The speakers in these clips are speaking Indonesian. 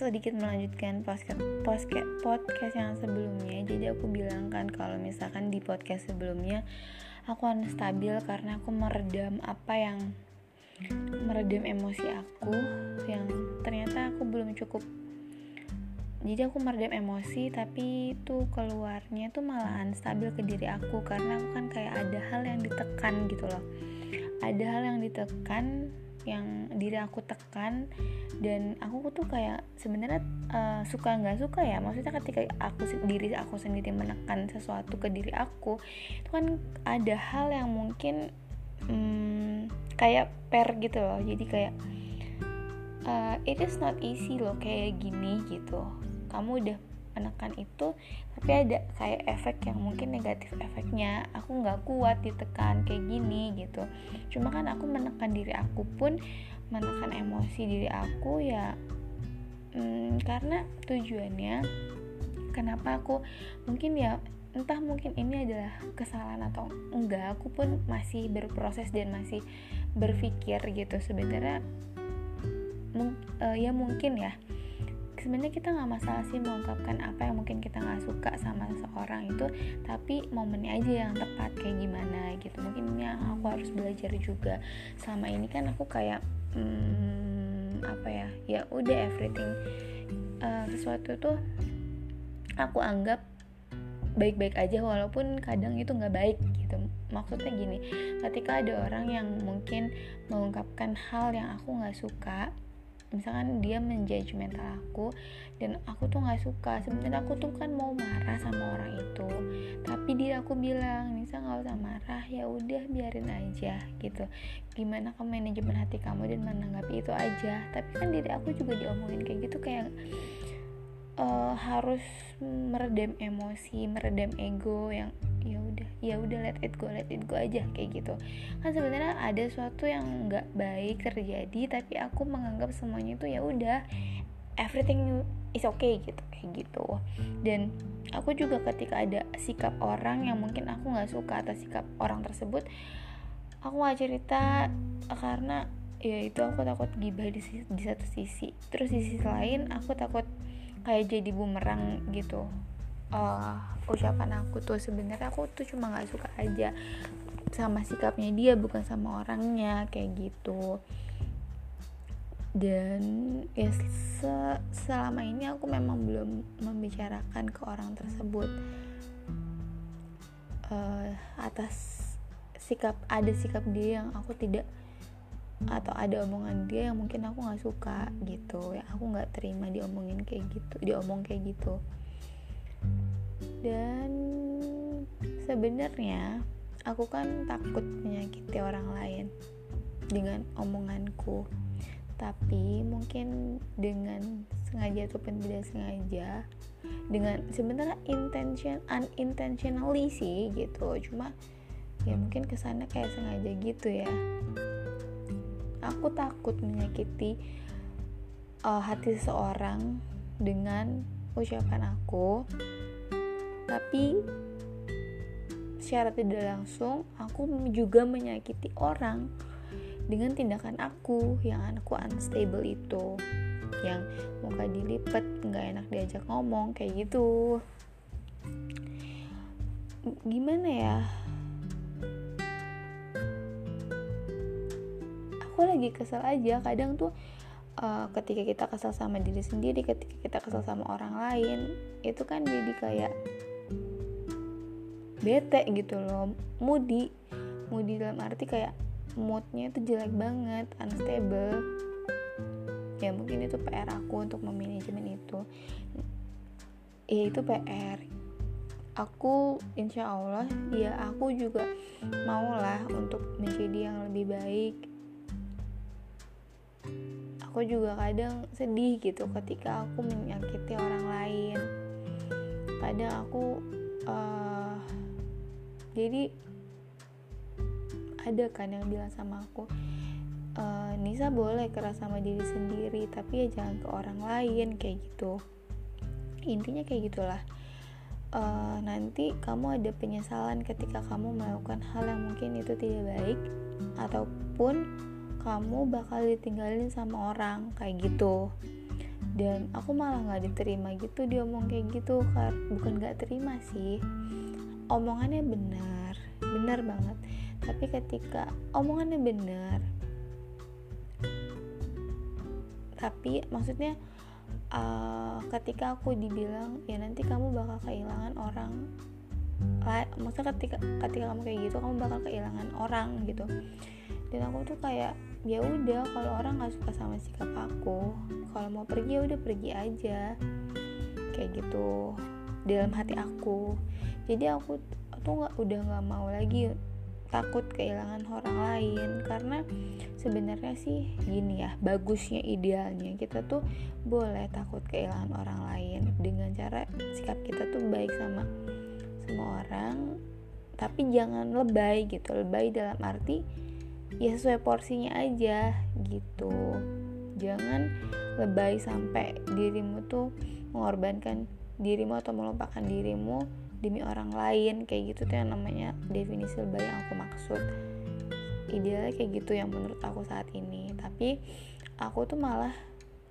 sedikit melanjutkan podcast podcast podcast yang sebelumnya. Jadi aku bilang kan kalau misalkan di podcast sebelumnya aku unstabil karena aku meredam apa yang meredam emosi aku yang ternyata aku belum cukup. Jadi aku meredam emosi tapi itu keluarnya tuh malah unstabil ke diri aku karena aku kan kayak ada hal yang ditekan gitu loh. Ada hal yang ditekan yang diri aku tekan. Dan aku tuh kayak sebenarnya uh, suka nggak suka ya. Maksudnya ketika aku diri aku sendiri menekan sesuatu ke diri aku itu kan ada hal yang mungkin um, kayak per gitu loh. Jadi kayak uh, it is not easy loh kayak gini gitu. Kamu udah menekan itu tapi ada kayak efek yang mungkin negatif efeknya. Aku nggak kuat ditekan kayak gini gitu. Cuma kan aku menekan diri aku pun menekan emosi diri aku ya hmm, karena tujuannya kenapa aku mungkin ya entah mungkin ini adalah kesalahan atau enggak aku pun masih berproses dan masih berpikir gitu. Sebenarnya mung, uh, ya mungkin ya sebenarnya kita nggak masalah sih mengungkapkan apa yang mungkin kita nggak suka sama seseorang itu tapi momennya aja yang tepat kayak gimana gitu. Mungkin ini aku harus belajar juga. Selama ini kan aku kayak hmm, apa ya ya udah everything. Uh, sesuatu tuh aku anggap baik-baik aja walaupun kadang itu nggak baik gitu. Maksudnya gini ketika ada orang yang mungkin mengungkapkan hal yang aku nggak suka misalkan dia menjudge mental aku dan aku tuh nggak suka. Sebenarnya aku tuh kan mau marah sama orang itu tapi dia aku bilang Nisa nggak usah marah ya udah biarin aja gitu. Gimana kamu manajemen hati kamu dan menanggapi itu aja. Tapi kan diri aku juga diomongin kayak gitu kayak uh, harus meredam emosi meredam ego yang ya udah ya udah let it go let it go aja kayak gitu. Kan sebenarnya ada sesuatu yang nggak baik terjadi tapi aku menganggap semuanya itu ya udah everything is okay gitu kayak gitu. Dan aku juga ketika ada sikap orang yang mungkin aku nggak suka atas sikap orang tersebut aku nggak cerita karena ya itu aku takut gibah di, di satu sisi. Terus di sisi lain aku takut kayak jadi bumerang gitu uh, ucapan aku tuh sebenarnya aku tuh cuma nggak suka aja sama sikapnya dia bukan sama orangnya kayak gitu. Dan ya se selama ini aku memang belum membicarakan ke orang tersebut. Uh, atas sikap ada sikap dia yang aku tidak atau ada omongan dia yang mungkin aku nggak suka gitu. Ya aku nggak terima diomongin kayak gitu diomong kayak gitu dan sebenarnya aku kan takut menyakiti orang lain dengan omonganku. Tapi mungkin dengan sengaja ataupun tidak sengaja dengan sebenarnya intention unintentionally sih gitu. Cuma ya mungkin ke sana kayak sengaja gitu ya. Aku takut menyakiti uh, hati seseorang dengan ucapan aku tapi secara tidak langsung aku juga menyakiti orang dengan tindakan aku yang anakku unstable itu. Yang muka dilipat nggak enak diajak ngomong kayak gitu. Gimana ya? Aku lagi kesel aja. Kadang tuh uh, ketika kita kesel sama diri sendiri ketika kita kesel sama orang lain itu kan jadi kayak bete gitu loh. Moody. Moody dalam arti kayak moodnya itu jelek banget unstable. Ya mungkin itu PR aku untuk memanajemen itu. Ya itu PR aku insya Allah ya aku juga maulah untuk menjadi yang lebih baik. Aku juga kadang sedih gitu ketika aku menyakiti orang lain. Kadang aku uh, jadi ada kan yang bilang sama aku e, Nisa boleh keras sama diri sendiri tapi ya jangan ke orang lain kayak gitu. Intinya kayak gitulah. E, nanti kamu ada penyesalan ketika kamu melakukan hal yang mungkin itu tidak baik ataupun kamu bakal ditinggalin sama orang kayak gitu. Dan aku malah nggak diterima gitu dia omong kayak gitu bukan nggak terima sih. Omongannya benar benar banget. Tapi ketika omongannya benar tapi maksudnya uh, ketika aku dibilang ya nanti kamu bakal kehilangan orang maksudnya ketika ketika kamu kayak gitu kamu bakal kehilangan orang gitu. Dan aku tuh kayak ya udah kalau orang nggak suka sama sikap aku kalau mau pergi ya udah pergi aja kayak gitu dalam hati aku. Jadi aku tuh nggak udah nggak mau lagi takut kehilangan orang lain. Karena sebenarnya sih gini ya bagusnya idealnya kita tuh boleh takut kehilangan orang lain. Dengan cara sikap kita tuh baik sama semua orang tapi jangan lebay gitu. Lebay dalam arti ya sesuai porsinya aja gitu. Jangan lebay sampai dirimu tuh mengorbankan dirimu atau melupakan dirimu demi orang lain kayak gitu tuh yang namanya definisi lebay yang aku maksud. Idealnya kayak gitu yang menurut aku saat ini. Tapi aku tuh malah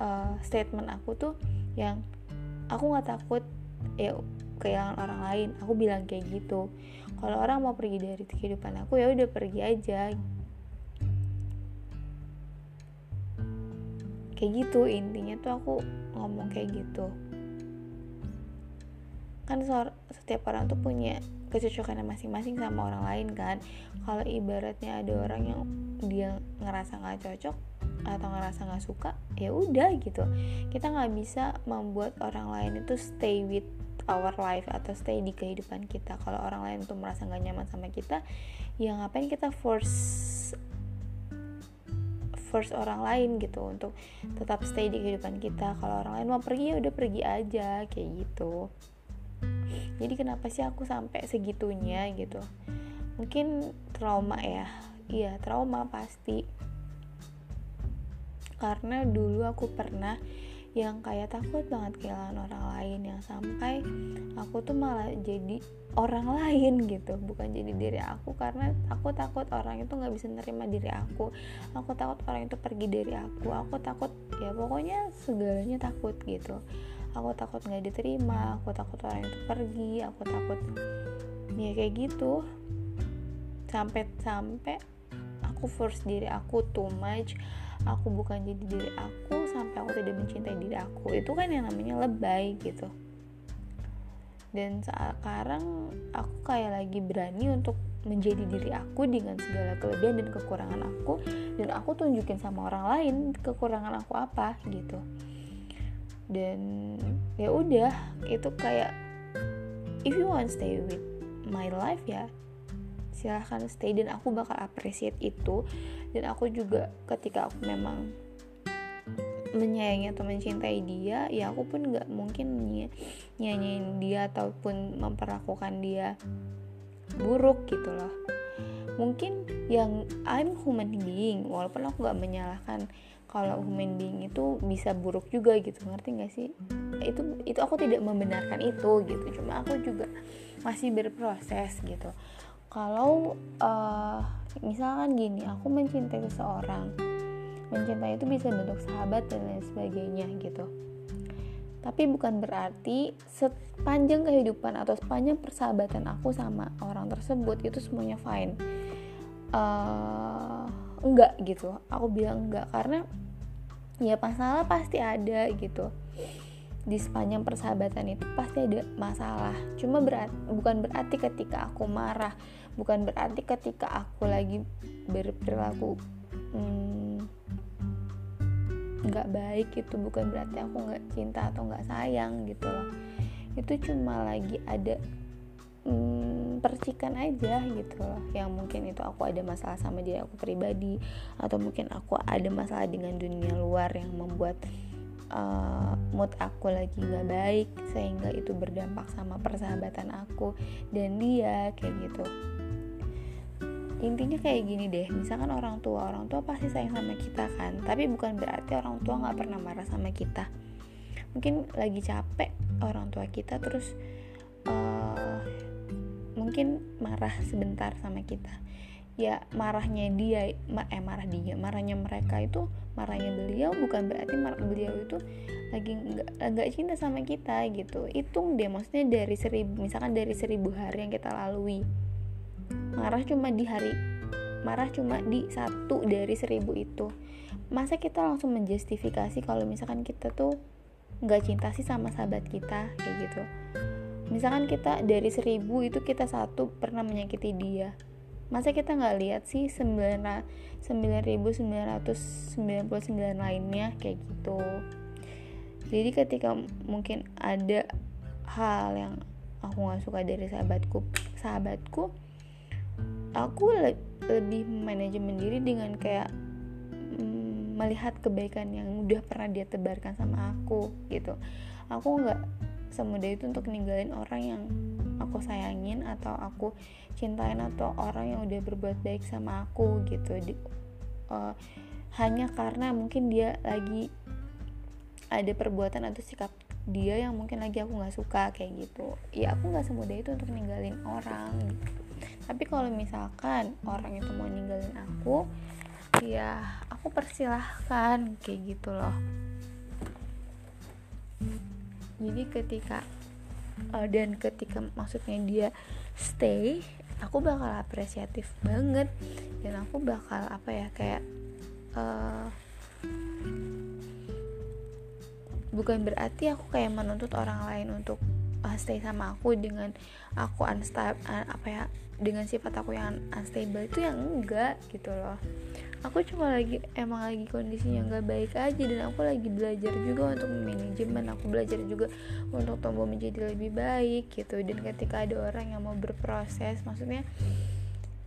uh, statement aku tuh yang aku nggak takut ya kehilangan orang lain. Aku bilang kayak gitu. Kalau orang mau pergi dari kehidupan aku ya udah pergi aja. Kayak gitu intinya tuh aku ngomong kayak gitu kan setiap orang tuh punya kecocokannya masing-masing sama orang lain kan? Kalau ibaratnya ada orang yang dia ngerasa nggak cocok atau ngerasa nggak suka ya udah gitu. Kita nggak bisa membuat orang lain itu stay with our life atau stay di kehidupan kita. Kalau orang lain tuh merasa nggak nyaman sama kita ya ngapain kita force force orang lain gitu untuk tetap stay di kehidupan kita. Kalau orang lain mau pergi ya udah pergi aja kayak gitu jadi kenapa sih aku sampai segitunya gitu? Mungkin trauma ya. Iya trauma pasti. Karena dulu aku pernah yang kayak takut banget kehilangan orang lain yang sampai aku tuh malah jadi orang lain gitu. Bukan jadi diri aku karena aku takut orang itu nggak bisa nerima diri aku. Aku takut orang itu pergi dari aku. Aku takut ya pokoknya segalanya takut gitu aku takut nggak diterima aku takut orang itu pergi aku takut ya kayak gitu. Sampai sampai aku force diri aku too much aku bukan jadi diri aku sampai aku tidak mencintai diri aku. Itu kan yang namanya lebay gitu. Dan sekarang aku kayak lagi berani untuk menjadi diri aku dengan segala kelebihan dan kekurangan aku dan aku tunjukin sama orang lain kekurangan aku apa gitu dan ya udah itu kayak if you want stay with my life ya silahkan stay. Dan aku bakal appreciate itu. Dan aku juga ketika aku memang menyayangi atau mencintai dia ya aku pun nggak mungkin ny nyanyiin dia ataupun memperlakukan dia buruk gitu loh. Mungkin yang I'm human being walaupun aku nggak menyalahkan kalau human being itu bisa buruk juga gitu ngerti gak sih? Itu itu aku tidak membenarkan itu gitu cuma aku juga masih berproses gitu. Kalau uh, misalkan gini aku mencintai seseorang mencintai itu bisa bentuk sahabat dan lain sebagainya gitu. Tapi bukan berarti sepanjang kehidupan atau sepanjang persahabatan aku sama orang tersebut itu semuanya fine. Uh, enggak gitu. Aku bilang enggak karena ya masalah pasti ada gitu. Di sepanjang persahabatan itu pasti ada masalah. Cuma berat bukan berarti ketika aku marah bukan berarti ketika aku lagi berperilaku nggak hmm, baik itu bukan berarti aku nggak cinta atau nggak sayang gitu loh. Itu cuma lagi ada hmm, percikan aja gitu loh. Yang mungkin itu aku ada masalah sama diri aku pribadi atau mungkin aku ada masalah dengan dunia luar yang membuat uh, mood aku lagi gak baik sehingga itu berdampak sama persahabatan aku dan dia kayak gitu. Intinya kayak gini deh misalkan orang tua orang tua pasti sayang sama kita kan? Tapi bukan berarti orang tua nggak pernah marah sama kita. Mungkin lagi capek orang tua kita terus uh, mungkin marah sebentar sama kita. Ya marahnya dia eh marah dia marahnya mereka itu marahnya beliau bukan berarti marah beliau itu lagi nggak cinta sama kita gitu. Hitung deh maksudnya dari seribu misalkan dari seribu hari yang kita lalui marah cuma di hari marah cuma di satu dari seribu itu. Masa kita langsung menjustifikasi kalau misalkan kita tuh nggak cinta sih sama sahabat kita kayak gitu misalkan kita dari seribu itu kita satu pernah menyakiti dia. Masa kita nggak lihat sih 9.999 lainnya? Kayak gitu. Jadi ketika mungkin ada hal yang aku nggak suka dari sahabatku sahabatku aku le lebih manajemen diri dengan kayak mm, melihat kebaikan yang udah pernah dia tebarkan sama aku gitu. Aku nggak semudah itu untuk ninggalin orang yang aku sayangin atau aku cintain atau orang yang udah berbuat baik sama aku gitu. Di, uh, hanya karena mungkin dia lagi ada perbuatan atau sikap dia yang mungkin lagi aku nggak suka kayak gitu. Ya aku nggak semudah itu untuk ninggalin orang gitu. tapi kalau misalkan orang itu mau ninggalin aku ya aku persilahkan kayak gitu loh jadi ketika uh, dan ketika maksudnya dia stay aku bakal apresiatif banget. Dan aku bakal apa ya kayak uh, bukan berarti aku kayak menuntut orang lain untuk uh, stay sama aku dengan aku unstable uh, apa ya dengan sifat aku yang unstable itu yang enggak gitu loh aku cuma lagi emang lagi kondisinya nggak baik aja dan aku lagi belajar juga untuk manajemen aku belajar juga untuk tumbuh menjadi lebih baik gitu. Dan ketika ada orang yang mau berproses maksudnya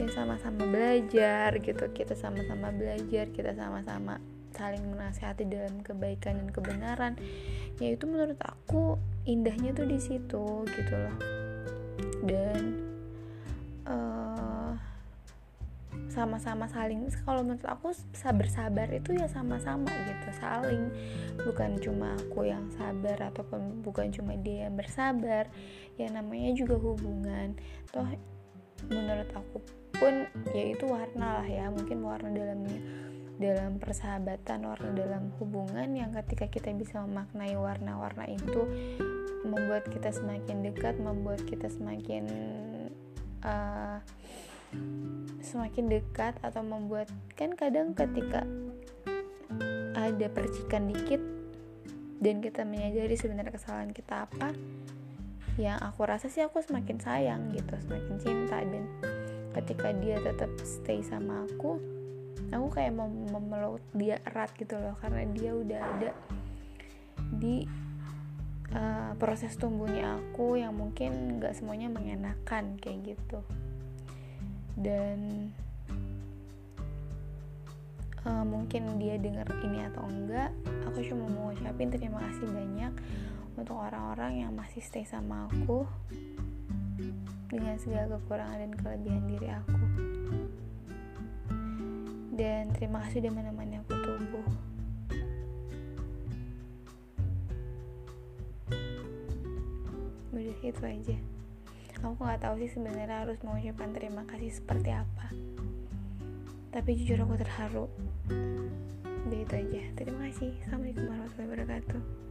ya sama-sama belajar gitu. Kita sama-sama belajar kita sama-sama saling menasihati dalam kebaikan dan kebenaran ya itu menurut aku indahnya tuh di situ gitu loh sama-sama saling kalau menurut aku sabar-sabar itu ya sama-sama gitu saling. Bukan cuma aku yang sabar ataupun bukan cuma dia yang bersabar ya namanya juga hubungan. Toh menurut aku pun ya itu warna lah ya mungkin warna dalamnya dalam persahabatan warna dalam hubungan yang ketika kita bisa memaknai warna-warna itu membuat kita semakin dekat membuat kita semakin uh, semakin dekat atau membuat kan kadang ketika ada percikan dikit dan kita menyadari sebenarnya kesalahan kita apa yang aku rasa sih aku semakin sayang gitu semakin cinta. Dan ketika dia tetap stay sama aku aku kayak mau memeluk dia erat gitu loh karena dia udah ada di uh, proses tumbuhnya aku yang mungkin nggak semuanya mengenakan kayak gitu dan uh, mungkin dia dengar ini atau enggak aku cuma mau ucapin terima kasih banyak untuk orang-orang yang masih stay sama aku dengan segala kekurangan dan kelebihan diri aku. Dan terima kasih udah menemani aku tumbuh. Udah itu aja aku nggak tahu sih sebenarnya harus mengucapkan terima kasih seperti apa. Tapi jujur aku terharu. Udah itu aja. Terima kasih. Assalamualaikum warahmatullahi wabarakatuh